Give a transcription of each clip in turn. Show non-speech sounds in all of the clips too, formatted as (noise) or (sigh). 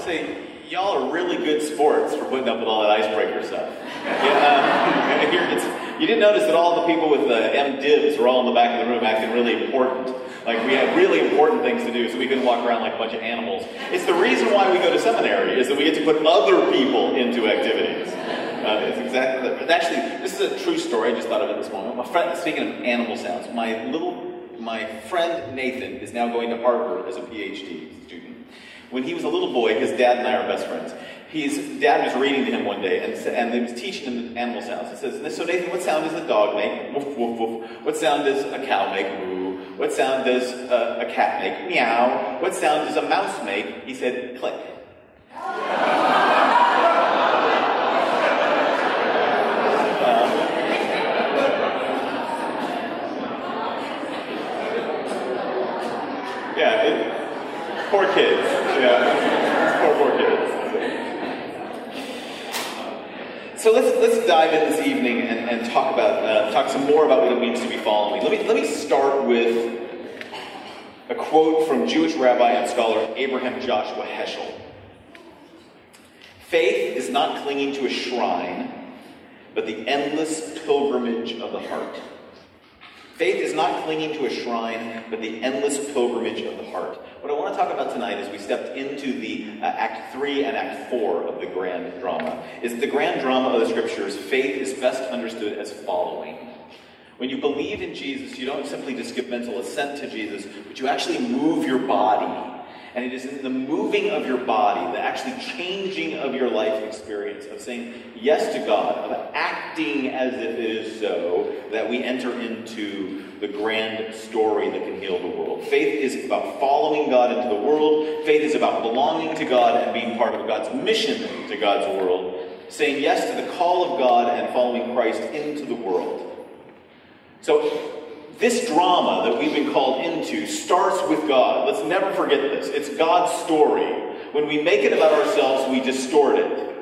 to say, y'all are really good sports for putting up with all that icebreaker stuff. Yeah, (laughs) you didn't notice that all the people with the MDivs were all in the back of the room acting really important. Like we had really important things to do, so we couldn't walk around like a bunch of animals. It's the reason why we go to seminary, is that we get to put other people into activities. Uh, it's exactly that. Actually, this is a true story. I just thought of it this moment. My friend, speaking of animal sounds, my little, my friend Nathan is now going to Harvard as a PhD student. When he was a little boy, his dad and I are best friends. His dad was reading to him one day, and, and he was teaching him animal sounds. He says, "So Nathan, what sound does a dog make? Woof woof woof. What sound does a cow make? Moo. What sound does a, a cat make? Meow. What sound does a mouse make?" He said, "Click." Yeah, it, poor kids. Yeah, poor poor kids. So let's let's dive in this evening and, and talk about uh, talk some more about what it means to be following. Let me let me start with a quote from Jewish rabbi and scholar Abraham Joshua Heschel. Faith is not clinging to a shrine, but the endless pilgrimage of the heart. Faith is not clinging to a shrine, but the endless pilgrimage of the heart. What I want to talk about tonight as we stepped into the uh, Act 3 and Act 4 of the grand drama is the grand drama of the scriptures. Faith is best understood as following. When you believe in Jesus, you don't simply just give mental assent to Jesus, but you actually move your body and it is in the moving of your body, the actually changing of your life experience, of saying yes to God, of acting as if it is so, that we enter into the grand story that can heal the world. Faith is about following God into the world. Faith is about belonging to God and being part of God's mission to God's world. Saying yes to the call of God and following Christ into the world. So, this drama that we've been called into starts with God. Let's never forget this. It's God's story. When we make it about ourselves, we distort it.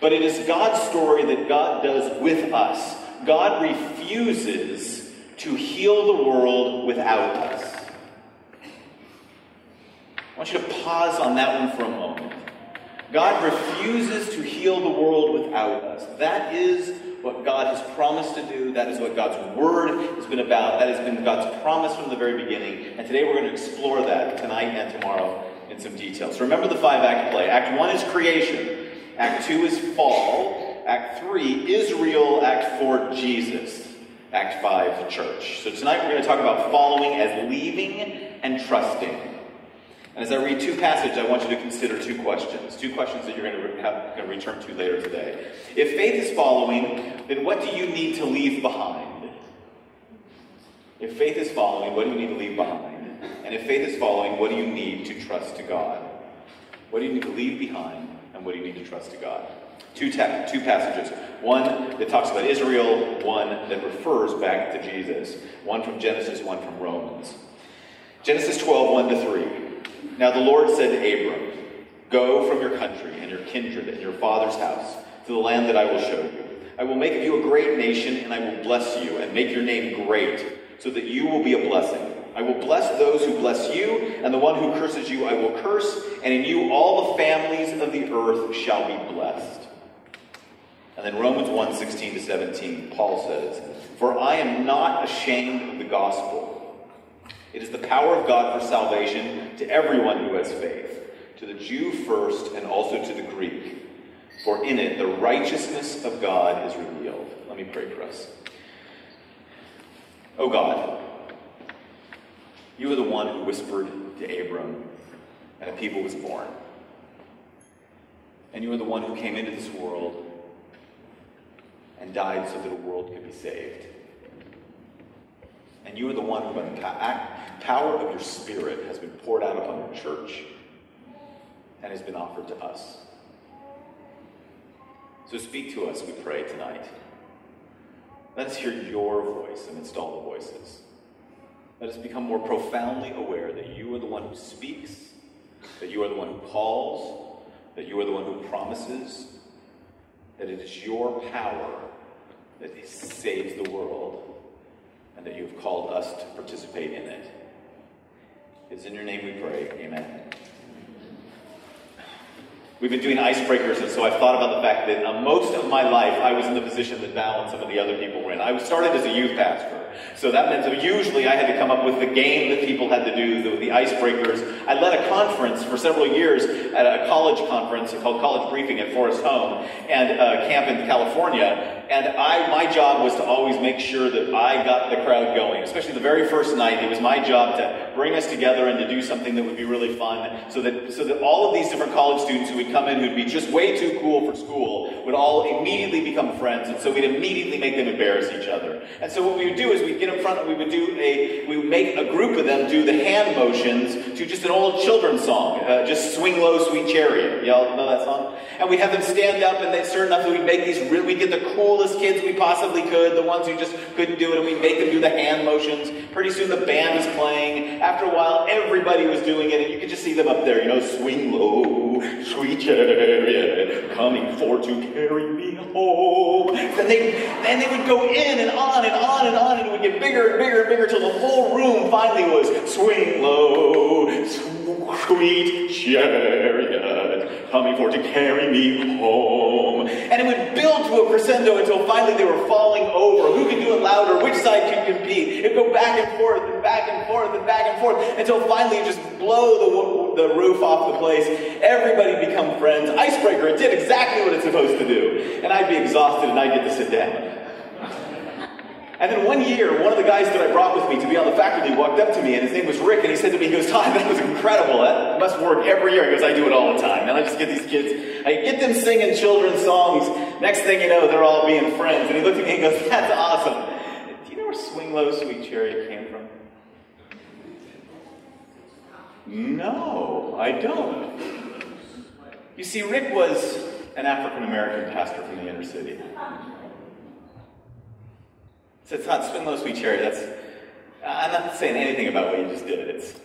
But it is God's story that God does with us. God refuses to heal the world without us. I want you to pause on that one for a moment. God refuses to heal the world without us. That is what God has promised to do. That is what God's word has been about. That has been God's promise from the very beginning. And today we're going to explore that tonight and tomorrow in some details. So remember the five act play. Act one is creation. Act two is fall. Act three, Israel. Act four, Jesus. Act five, church. So tonight we're going to talk about following as leaving and trusting. And as I read two passages, I want you to consider two questions. Two questions that you're going to, have, going to return to later today. If faith is following, then what do you need to leave behind? If faith is following, what do you need to leave behind? And if faith is following, what do you need to trust to God? What do you need to leave behind? And what do you need to trust to God? Two, te- two passages. One that talks about Israel, one that refers back to Jesus. One from Genesis, one from Romans. Genesis 12, 1 to 3. Now the Lord said to Abram, Go from your country and your kindred and your father's house to the land that I will show you. I will make of you a great nation, and I will bless you and make your name great, so that you will be a blessing. I will bless those who bless you, and the one who curses you I will curse, and in you all the families of the earth shall be blessed. And then Romans 1 16 to 17, Paul says, For I am not ashamed of the gospel. It is the power of God for salvation to everyone who has faith, to the Jew first and also to the Greek. For in it the righteousness of God is revealed. Let me pray for us. O oh God, you are the one who whispered to Abram, and a people was born. And you are the one who came into this world and died so that a world could be saved. And you are the one who, the power of your Spirit, has been poured out upon your church and has been offered to us. So speak to us, we pray, tonight. Let us hear your voice amidst all the voices. Let us become more profoundly aware that you are the one who speaks, that you are the one who calls, that you are the one who promises, that it is your power that saves the world and that you have called us to participate in it. It's in your name we pray. Amen. We've been doing icebreakers, and so I've thought about the fact that uh, most of my life I was in the position that Val and some of the other people were in. I started as a youth pastor. So that meant that usually I had to come up with the game that people had to do, the, the icebreakers. I led a conference for several years at a college conference called College Briefing at Forest Home and a camp in California. And I, my job was to always make sure that I got the crowd going. Especially the very first night, it was my job to bring us together and to do something that would be really fun, so that so that all of these different college students who would come in who'd be just way too cool for school would all immediately become friends, and so we'd immediately make them embarrass each other. And so what we would do is we'd get in front, and we would do a, we would make a group of them do the hand motions to just an old children's song, uh, just "Swing Low, Sweet Chariot." Y'all know that song? And we'd have them stand up, and they certain enough we'd make these. Really, we'd get the coolest kids we possibly could, the ones who just couldn't do it, and we'd make them do the hand motions. Pretty soon, the band was playing. After a while, everybody was doing it, and you could just see them up there, you know, swing low, sweet chariot, coming for to carry me home. Then they, then they would go in and on and on and on, and it would get bigger and bigger and bigger till the whole room finally was swing low, sweet chariot, coming for to carry me home. And it would build to a crescendo until finally they were falling over. Who could do it louder? Which side could compete? It'd go back and forth and back and forth and back and forth until finally you just blow the, the roof off the place. Everybody become friends. Icebreaker, it did exactly what it's supposed to do. And I'd be exhausted and I'd get to sit down. And then one year, one of the guys that I brought with me to be on the faculty walked up to me, and his name was Rick, and he said to me, he goes, Todd, that was incredible. That must work every year. He goes, I do it all the time. And I just get these kids, I get them singing children's songs. Next thing you know, they're all being friends. And he looked at me and goes, that's awesome. Do you know where Swing Low, Sweet Chariot came from? No, I don't. You see, Rick was an African American pastor from the inner city. So it's not Swing Low, Sweet Chariot. That's I'm not saying anything about what you just did. It's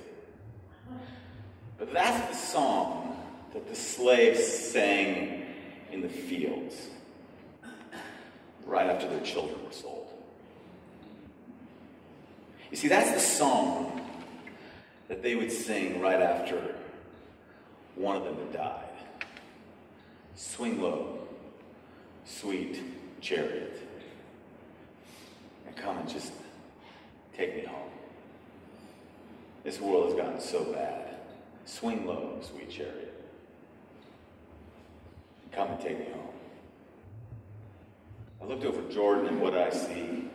but that's the song that the slaves sang in the fields right after their children were sold. You see, that's the song that they would sing right after one of them had died. Swing low, sweet chariot, come and just take me home. This world has gotten so bad. Swing low, sweet chariot. Come and take me home. I looked over Jordan and what I see?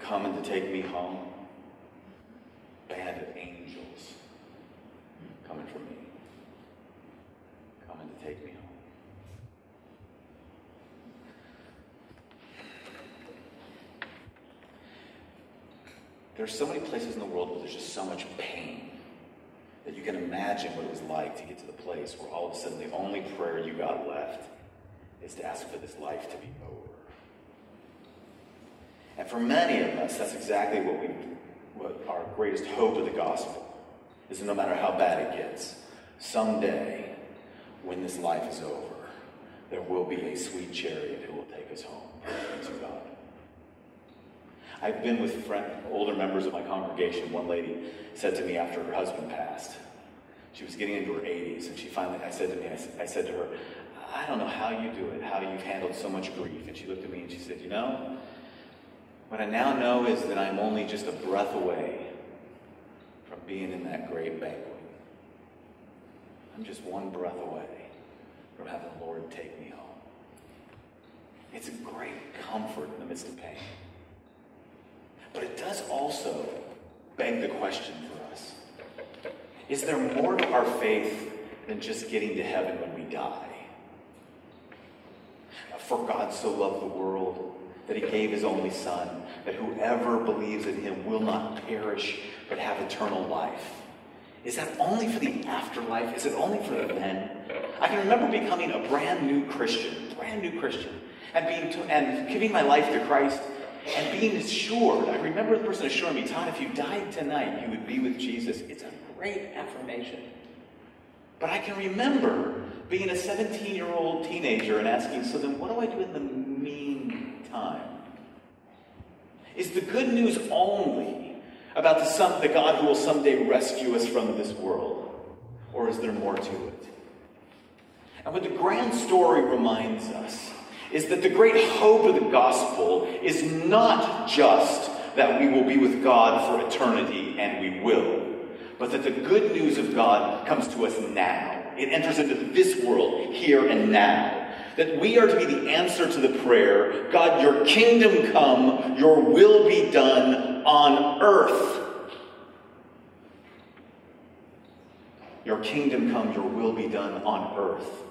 Coming to take me home. Band of angels coming for me. Coming to take me home. There are so many places in the world where there's just so much pain that you can imagine what it was like to get to the place where all of a sudden the only prayer you got left is to ask for this life to be over. And for many of us, that's exactly what we, what our greatest hope of the gospel is that no matter how bad it gets, someday, when this life is over, there will be a sweet chariot who will take us home. I've been with friend, older members of my congregation. One lady said to me after her husband passed, she was getting into her 80s, and she finally, I said to me, I, I said to her, I don't know how you do it, how you've handled so much grief. And she looked at me and she said, You know, what I now know is that I'm only just a breath away from being in that great banquet. I'm just one breath away from having the Lord take me home. It's a great comfort in the midst of pain. But it does also beg the question for us Is there more to our faith than just getting to heaven when we die? For God so loved the world that he gave his only Son, that whoever believes in him will not perish but have eternal life. Is that only for the afterlife? Is it only for the then? I can remember becoming a brand new Christian, brand new Christian, and being to, and giving my life to Christ and being assured. I remember the person assuring me, Todd, if you died tonight, you would be with Jesus. It's a great affirmation. But I can remember being a 17 year old teenager and asking, so then what do I do in the meantime? Is the good news only about the, some, the God who will someday rescue us from this world? Or is there more to it? And what the grand story reminds us is that the great hope of the gospel is not just that we will be with God for eternity, and we will, but that the good news of God comes to us now. It enters into this world, here and now. That we are to be the answer to the prayer God, your kingdom come, your will be done on earth. Your kingdom come, your will be done on earth.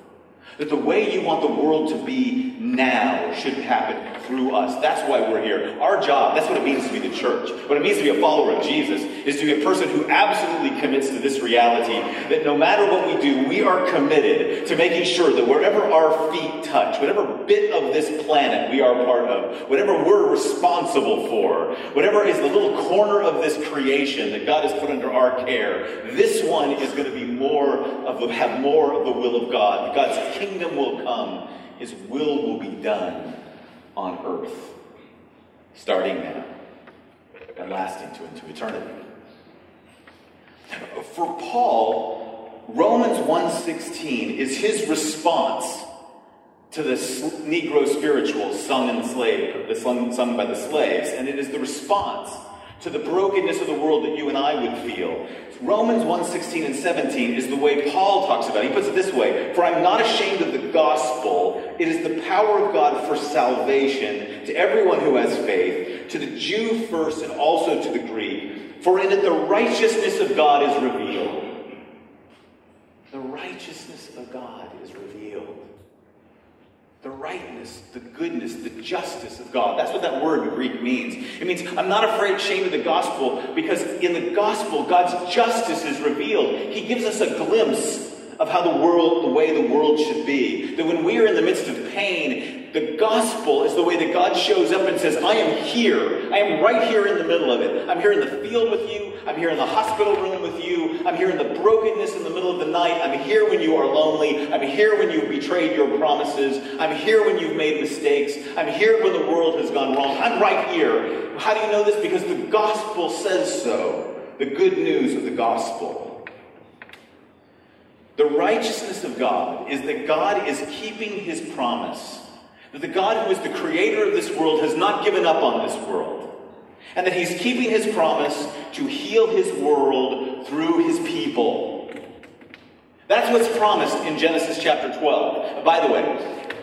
That the way you want the world to be now should happen through us. That's why we're here. Our job, that's what it means to be the church. What it means to be a follower of Jesus is to be a person who absolutely commits to this reality that no matter what we do, we are committed to making sure that wherever our feet touch, whatever bit of this planet we are part of, whatever we're responsible for, whatever is the little corner of this creation that God has put under our care, this one is going to be more of the, have more of the will of God. God's kingdom will come. His will will be done on earth, starting now and lasting to into eternity. For Paul, Romans 1:16 is his response to the Negro spirituals sung the slave, sung, sung by the slaves, and it is the response to the brokenness of the world that you and I would feel. Romans 1:16 and 17 is the way Paul talks about it. He puts it this way, "For I'm not ashamed of the gospel. It is the power of God for salvation to everyone who has faith, to the Jew first and also to the Greek. For in it the righteousness of God is revealed." The righteousness of God rightness, the goodness, the justice of God. That's what that word in Greek means. It means I'm not afraid, ashamed of the gospel because in the gospel, God's justice is revealed. He gives us a glimpse of how the world, the way the world should be. That when we are in the midst of pain, the gospel is the way that God shows up and says, I am here. I am right here in the middle of it. I'm here in the field with you. I'm here in the hospital room with you. I'm here in the brokenness in the middle of the night. I'm here when you are lonely. I'm here when you've betrayed your promises. I'm here when you've made mistakes. I'm here when the world has gone wrong. I'm right here. How do you know this? Because the gospel says so. The good news of the gospel. The righteousness of God is that God is keeping his promise. That the God who is the creator of this world has not given up on this world and that he's keeping his promise to heal his world through his people. That's what's promised in Genesis chapter 12. Uh, by the way,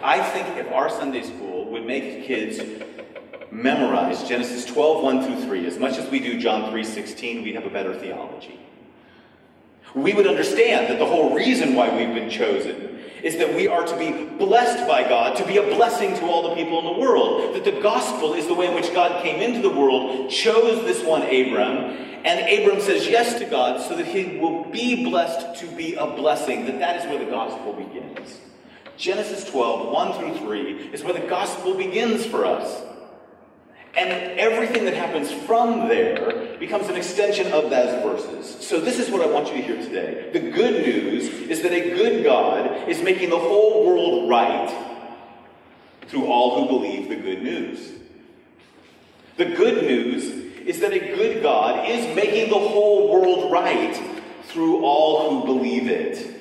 I think if our Sunday school would make kids memorize Genesis 12, 1 through 3, as much as we do John 3, 16, we'd have a better theology. We would understand that the whole reason why we've been chosen is that we are to be blessed by God, to be a blessing to all the people in the world. That the gospel is the way in which God came into the world, chose this one, Abram, and Abram says yes to God so that he will be blessed to be a blessing. That that is where the gospel begins. Genesis 12, 1 through 3, is where the gospel begins for us. And everything that happens from there becomes an extension of those verses. So, this is what I want you to hear today. The good news is that a good God is making the whole world right through all who believe the good news. The good news is that a good God is making the whole world right through all who believe it.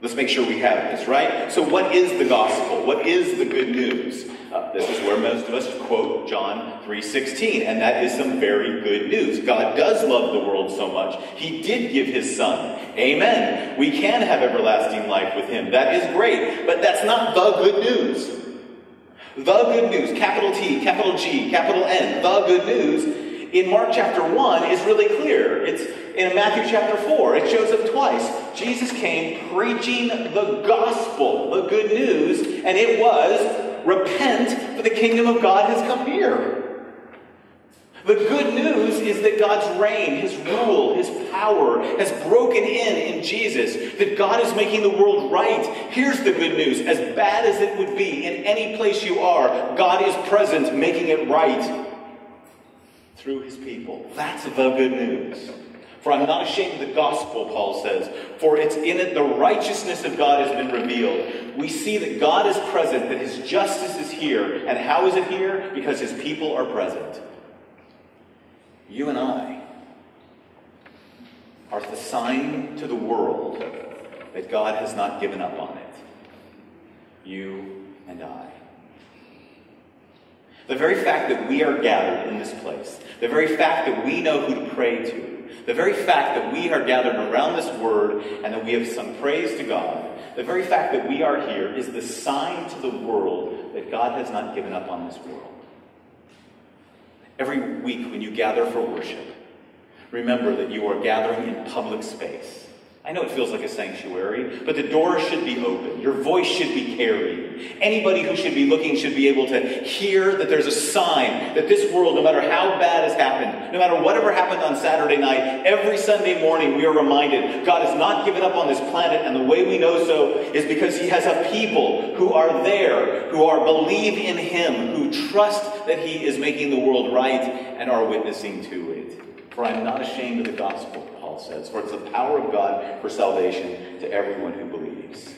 Let's make sure we have this, right? So, what is the gospel? What is the good news? Uh, this is where most of us quote John 3:16, and that is some very good news. God does love the world so much. He did give his son. Amen. We can have everlasting life with him. That is great, but that's not the good news. The good news, capital T, capital G, capital N, the good news in Mark chapter 1 is really clear. It's in Matthew chapter 4. It shows up twice. Jesus came preaching the gospel, the good news, and it was Repent, for the kingdom of God has come near. The good news is that God's reign, His rule, His power has broken in in Jesus, that God is making the world right. Here's the good news as bad as it would be in any place you are, God is present making it right through His people. That's the good news. For I'm not ashamed of the gospel, Paul says, for it's in it the righteousness of God has been revealed. We see that God is present, that his justice is here. And how is it here? Because his people are present. You and I are the sign to the world that God has not given up on it. You and I. The very fact that we are gathered in this place, the very fact that we know who to pray to, the very fact that we are gathered around this word and that we have sung praise to God, the very fact that we are here is the sign to the world that God has not given up on this world. Every week when you gather for worship, remember that you are gathering in public space. I know it feels like a sanctuary, but the doors should be open. Your voice should be carried. Anybody who should be looking should be able to hear that there's a sign that this world, no matter how bad has happened, no matter whatever happened on Saturday night, every Sunday morning we are reminded God has not given up on this planet, and the way we know so is because He has a people who are there, who are believe in Him, who trust that He is making the world right and are witnessing to it. For I am not ashamed of the gospel Paul says, for it's the power of God for salvation to everyone who believes.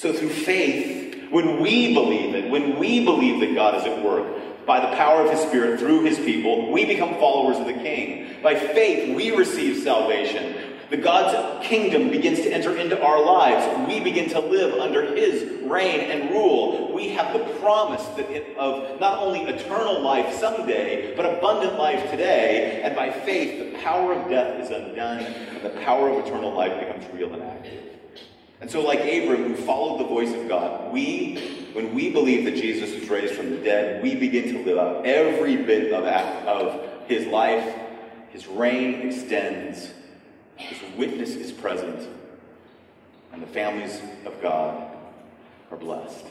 So through faith, when we believe it, when we believe that God is at work, by the power of his Spirit through his people, we become followers of the King. By faith, we receive salvation. The God's kingdom begins to enter into our lives. We begin to live under His reign and rule. We have the promise it, of not only eternal life someday, but abundant life today. And by faith, the power of death is undone, and the power of eternal life becomes real and active. And so, like Abram, who followed the voice of God, we, when we believe that Jesus was raised from the dead, we begin to live out every bit of, of his life. His reign extends his witness is present, and the families of God are blessed.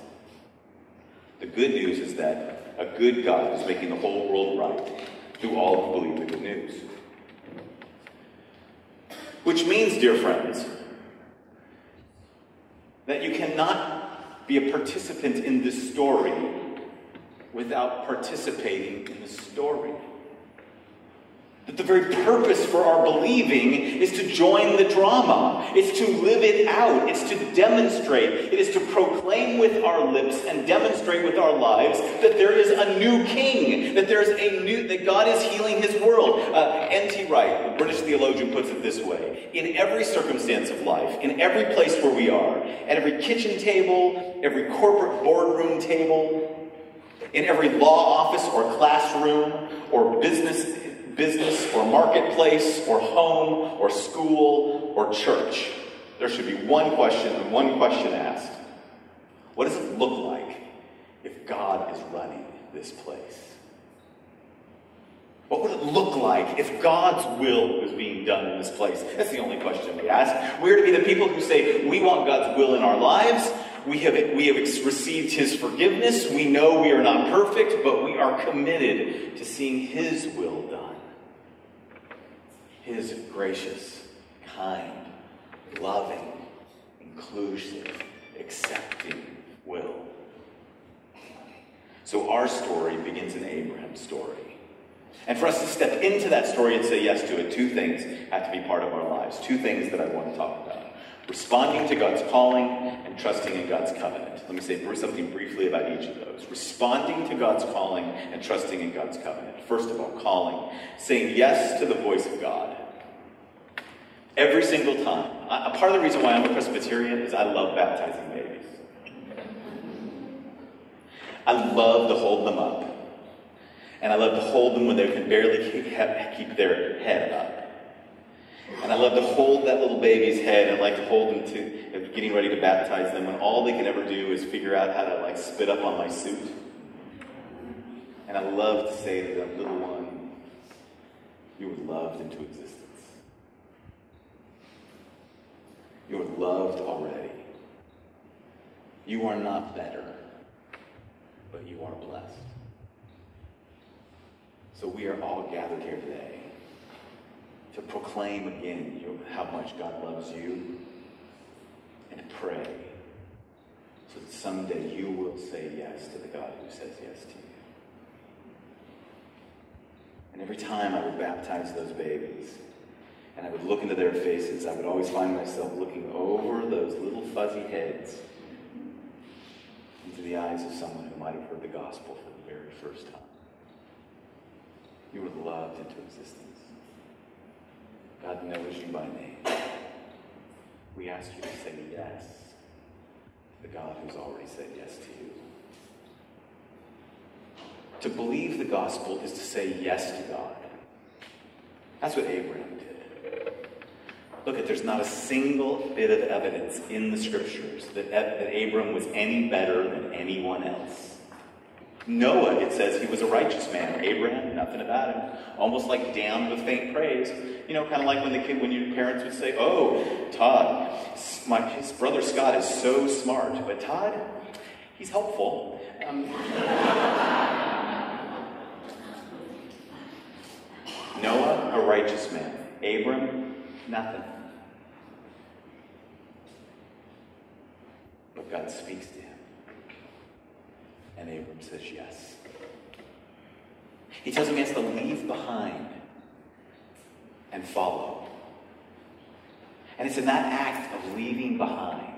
The good news is that a good God is making the whole world right through all who believe the good news. Which means, dear friends, that you cannot be a participant in this story without participating in the story. That the very purpose for our believing is to join the drama. It's to live it out. It's to demonstrate. It is to proclaim with our lips and demonstrate with our lives that there is a new king, that there's a new, that God is healing his world. Uh, N.T. Wright, the British theologian, puts it this way In every circumstance of life, in every place where we are, at every kitchen table, every corporate boardroom table, in every law office or classroom or business business or marketplace or home or school or church, there should be one question and one question asked. What does it look like if God is running this place? What would it look like if God's will was being done in this place? That's the only question we ask. We're to be the people who say, we want God's will in our lives. We have, we have received His forgiveness. We know we are not perfect, but we are committed to seeing His will done his gracious, kind, loving, inclusive, accepting will. So our story begins in Abraham's story. And for us to step into that story and say yes to it, two things have to be part of our lives. Two things that I want to talk about responding to God's calling and trusting in God's covenant. Let me say something briefly about each of those. Responding to God's calling and trusting in God's covenant. First of all, calling, saying yes to the voice of God. Every single time. A part of the reason why I'm a Presbyterian is I love baptizing babies. I love to hold them up. And I love to hold them when they can barely keep, keep their head up. And I love to hold that little baby's head and like to hold them to getting ready to baptize them when all they can ever do is figure out how to like spit up on my suit. And I love to say to them, little one, you were loved into existence. You are loved already. You are not better, but you are blessed. So we are all gathered here today to proclaim again how much God loves you and pray so that someday you will say yes to the God who says yes to you. And every time I would baptize those babies, and I would look into their faces, I would always find myself looking over those little fuzzy heads into the eyes of someone who might have heard the gospel for the very first time. You were loved into existence. God knows you by name. we ask you to say yes to the God who's already said yes to you. To believe the gospel is to say yes to God. That's what Abraham did. Look at there's not a single bit of evidence in the scriptures that, that Abram was any better than anyone else. Noah, it says he was a righteous man. Abraham, nothing about him. Almost like damned with faint praise. You know, kind of like when the kid, when your parents would say, "Oh, Todd, my his brother Scott is so smart, but Todd, he's helpful." Um, (laughs) Noah, a righteous man. Abram, nothing. But God speaks to him. And Abram says yes. He tells him he has to leave behind and follow. And it's in that act of leaving behind,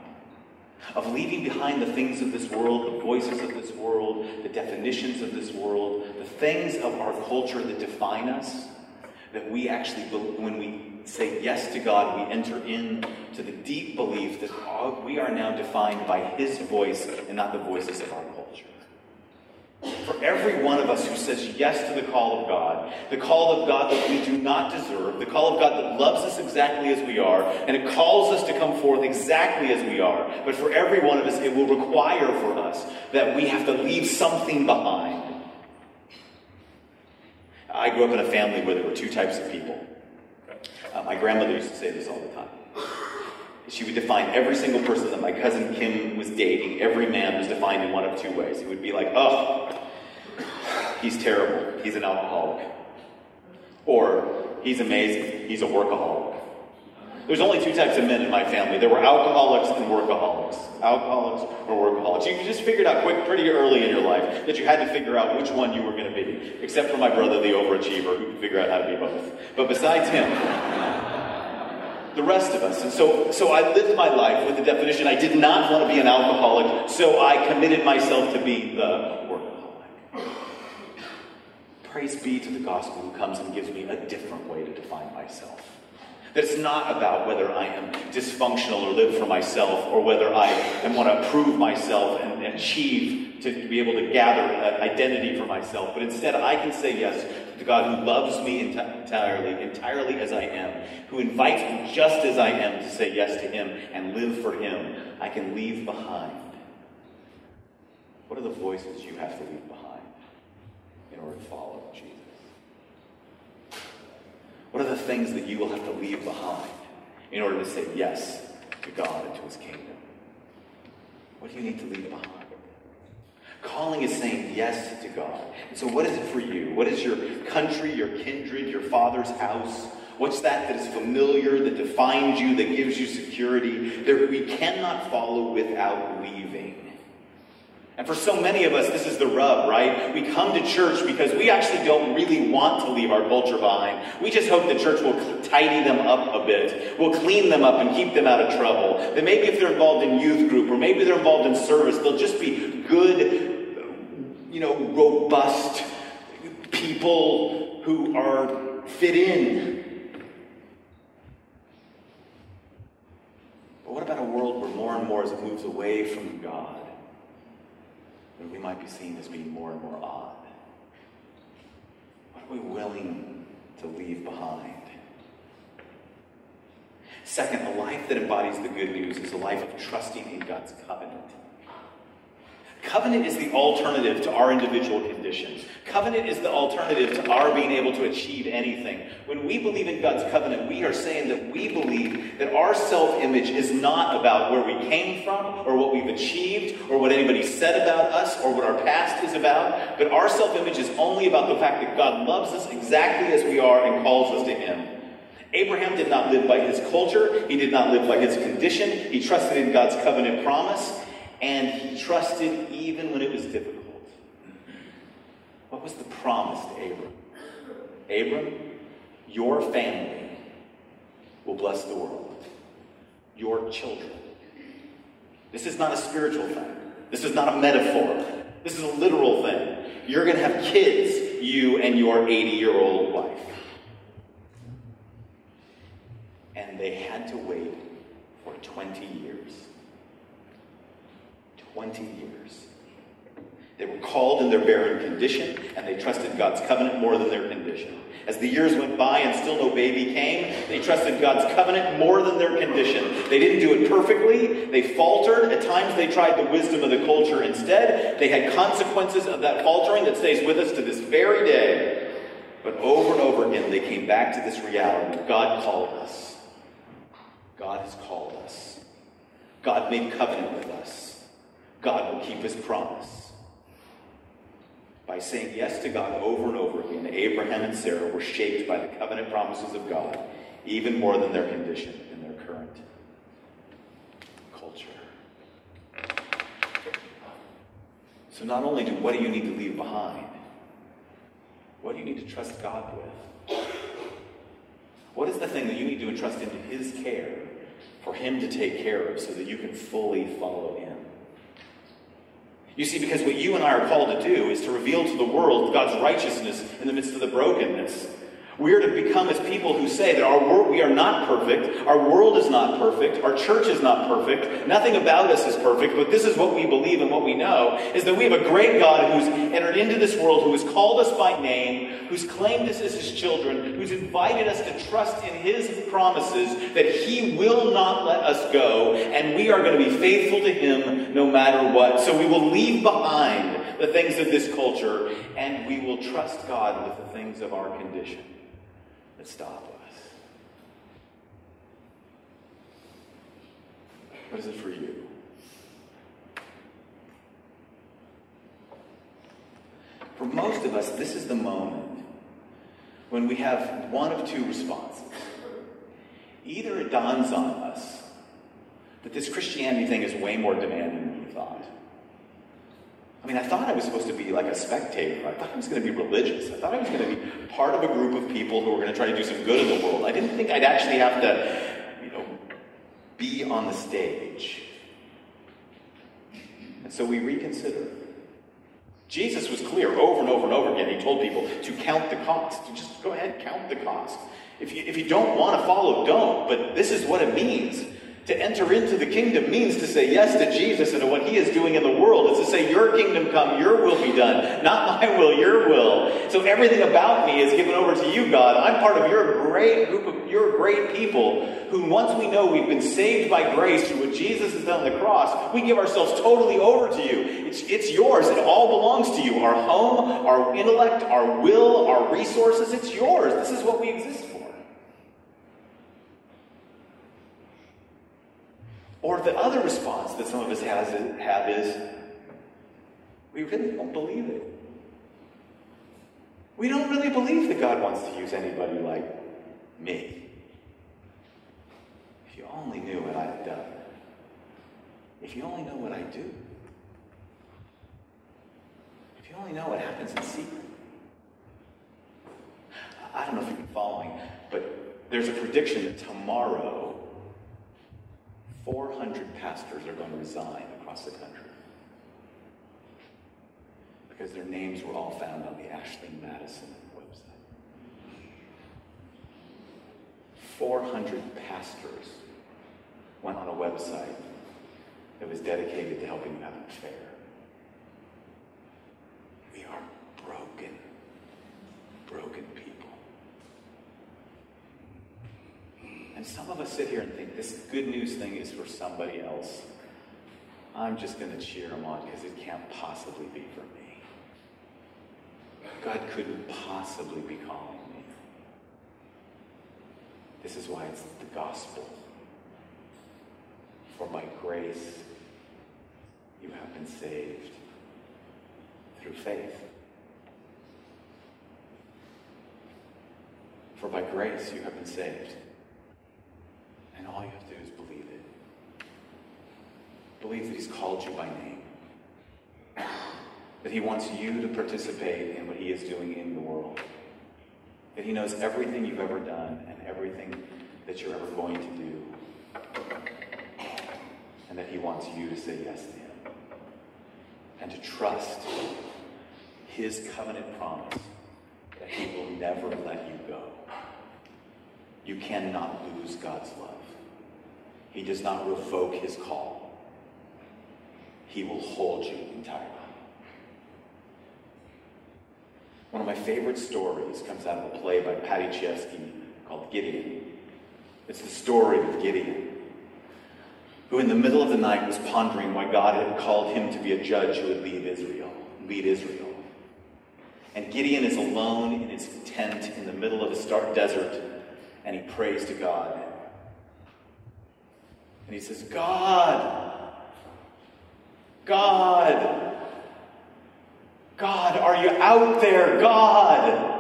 of leaving behind the things of this world, the voices of this world, the definitions of this world, the things of our culture that define us, that we actually, when we say yes to God, we enter into the deep belief that oh, we are now defined by His voice and not the voices of our. For every one of us who says yes to the call of God, the call of God that we do not deserve, the call of God that loves us exactly as we are, and it calls us to come forth exactly as we are, but for every one of us, it will require for us that we have to leave something behind. I grew up in a family where there were two types of people. Uh, my grandmother used to say this all the time. She would define every single person that my cousin Kim was dating, every man was defined in one of two ways. It would be like, oh, he's terrible, he's an alcoholic. Or, he's amazing, he's a workaholic. There's only two types of men in my family. There were alcoholics and workaholics. Alcoholics or workaholics. You just figured out quick, pretty early in your life that you had to figure out which one you were going to be. Except for my brother, the overachiever, who could figure out how to be both. But besides him, the rest of us. And so, so I lived my life with the definition I did not want to be an alcoholic, so I committed myself to be the workaholic. Praise be to the gospel who comes and gives me a different way to define myself. That it's not about whether I am dysfunctional or live for myself, or whether I want to prove myself and achieve to be able to gather an identity for myself. But instead, I can say yes to God who loves me entirely, entirely as I am, who invites me just as I am to say yes to Him and live for Him. I can leave behind. What are the voices you have to leave behind in order to follow Jesus? What are the things that you will have to leave behind in order to say yes to God and to his kingdom? What do you need to leave behind? Calling is saying yes to God. And so, what is it for you? What is your country, your kindred, your father's house? What's that that is familiar, that defines you, that gives you security, that we cannot follow without leaving? And for so many of us, this is the rub, right? We come to church because we actually don't really want to leave our culture behind. We just hope the church will tidy them up a bit, will clean them up and keep them out of trouble. That maybe if they're involved in youth group or maybe they're involved in service, they'll just be good, know, robust people who are fit in. But what about a world where more and more as it moves away from God? we might be seen as being more and more odd? What are we willing to leave behind? Second, a life that embodies the good news is a life of trusting in God's covenant. Covenant is the alternative to our individual conditions. Covenant is the alternative to our being able to achieve anything. When we believe in God's covenant, we are saying that we believe that our self image is not about where we came from or what we've achieved or what anybody said about us or what our past is about, but our self image is only about the fact that God loves us exactly as we are and calls us to Him. Abraham did not live by his culture. He did not live by his condition. He trusted in God's covenant promise and he trusted even when it was difficult. What was the promise to Abram? Abram, your family will bless the world. Your children. This is not a spiritual thing. This is not a metaphor. This is a literal thing. You're going to have kids, you and your 80 year old wife. And they had to wait for 20 years. 20 years. They were called in their barren condition, and they trusted God's covenant more than their condition. As the years went by and still no baby came, they trusted God's covenant more than their condition. They didn't do it perfectly. They faltered. At times they tried the wisdom of the culture instead. They had consequences of that faltering that stays with us to this very day. But over and over again, they came back to this reality. God called us. God has called us. God made covenant with us. God will keep his promise by saying yes to God over and over again, Abraham and Sarah were shaped by the covenant promises of God, even more than their condition in their current culture. So not only do what do you need to leave behind, what do you need to trust God with? What is the thing that you need to entrust into His care for Him to take care of so that you can fully follow Him? You see, because what you and I are called to do is to reveal to the world God's righteousness in the midst of the brokenness. We are to become as people who say that our world, we are not perfect, our world is not perfect, our church is not perfect, nothing about us is perfect, but this is what we believe and what we know is that we have a great God who's entered into this world, who has called us by name, who's claimed us as his children, who's invited us to trust in his promises that he will not let us go, and we are going to be faithful to him no matter what. So we will leave behind the things of this culture, and we will trust God with the things of our condition that stop us. What is it for you? For most of us, this is the moment when we have one of two responses. Either it dawns on us that this Christianity thing is way more demanding than we thought. I mean, I thought I was supposed to be like a spectator. I thought I was going to be religious. I thought I was going to be part of a group of people who were going to try to do some good in the world. I didn't think I'd actually have to, you know, be on the stage. And so we reconsider. Jesus was clear over and over and over again. He told people to count the cost. To just go ahead, count the cost. If you, if you don't want to follow, don't. But this is what it means. To enter into the kingdom means to say yes to Jesus and to what he is doing in the world. It's to say, Your kingdom come, your will be done. Not my will, your will. So everything about me is given over to you, God. I'm part of your great group of your great people who, once we know we've been saved by grace through what Jesus has done on the cross, we give ourselves totally over to you. It's, it's yours. It all belongs to you. Our home, our intellect, our will, our resources, it's yours. This is what we exist for. Or the other response that some of us has, have is, we really don't believe it. We don't really believe that God wants to use anybody like me. If you only knew what I've done. If you only know what I do. If you only know what happens in secret. I don't know if you've been following, but there's a prediction that tomorrow 400 pastors are going to resign across the country because their names were all found on the Ashley Madison website. 400 pastors went on a website that was dedicated to helping you have an affair. We are broken, broken people. And some of us sit here and think this good news thing is for somebody else. I'm just going to cheer them on because it can't possibly be for me. God couldn't possibly be calling me. This is why it's the gospel. For by grace, you have been saved through faith. For by grace, you have been saved. And all you have to do is believe it. Believe that He's called you by name. That He wants you to participate in what He is doing in the world. That He knows everything you've ever done and everything that you're ever going to do. And that He wants you to say yes to Him. And to trust His covenant promise that He will never let you go. You cannot lose God's love. He does not revoke his call. He will hold you entirely. One of my favorite stories comes out of a play by Paddy Chayefsky called Gideon. It's the story of Gideon, who in the middle of the night was pondering why God had called him to be a judge who would lead Israel, lead Israel. And Gideon is alone in his tent in the middle of a stark desert, and he prays to God. And he says, God, God, God, are you out there? God.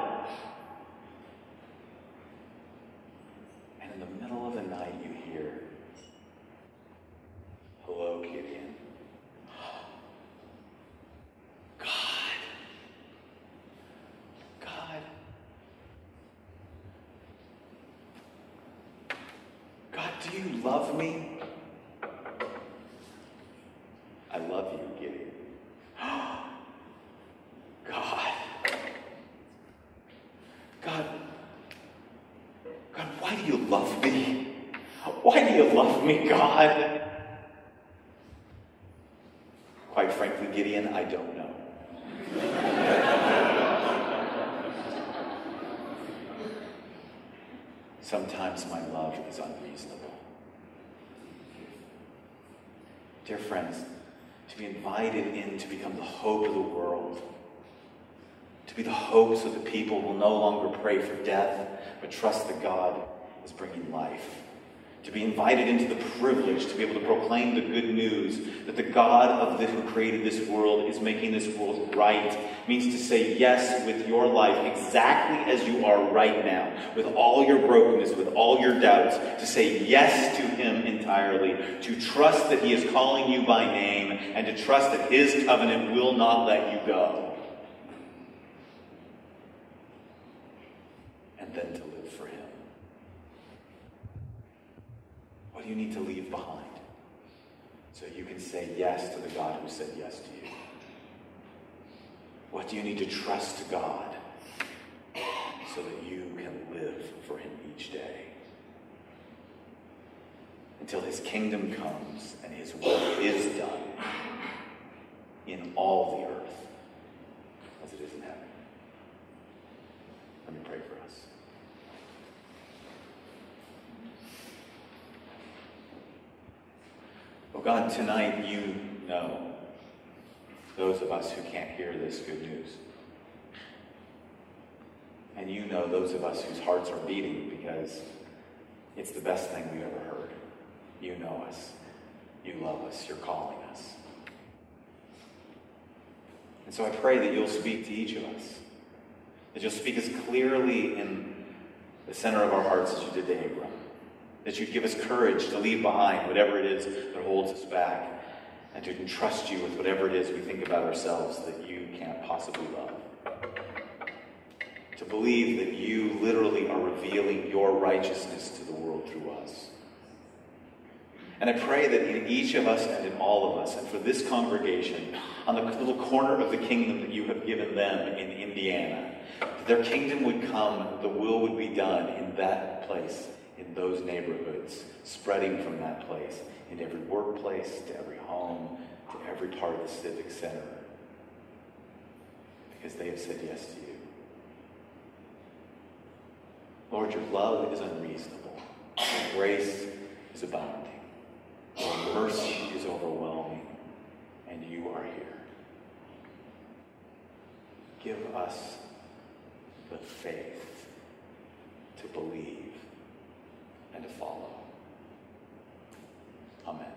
Love me? Why do you love me, God? Invited into the privilege to be able to proclaim the good news that the God of who created this world is making this world right means to say yes with your life exactly as you are right now, with all your brokenness, with all your doubts, to say yes to Him entirely, to trust that He is calling you by name, and to trust that His covenant will not let you go. And then to live for Him. What do you need to leave behind so you can say yes to the God who said yes to you? What do you need to trust God so that you can live for Him each day? Until His kingdom comes and His will is done in all the earth as it is in heaven. Let me pray for us. Oh God, tonight you know those of us who can't hear this good news. And you know those of us whose hearts are beating because it's the best thing we've ever heard. You know us. You love us. You're calling us. And so I pray that you'll speak to each of us. That you'll speak as clearly in the center of our hearts as you did to Abram. That you'd give us courage to leave behind whatever it is that holds us back and to entrust you with whatever it is we think about ourselves that you can't possibly love. To believe that you literally are revealing your righteousness to the world through us. And I pray that in each of us and in all of us, and for this congregation, on the little corner of the kingdom that you have given them in Indiana, that their kingdom would come, the will would be done in that place, in those neighborhoods, spreading from that place, in every workplace, to every home, to every part of the civic center, because they have said yes to you. Lord, your love is unreasonable, your grace is abounding. Your mercy is overwhelming, and you are here. Give us the faith to believe and to follow. Amen.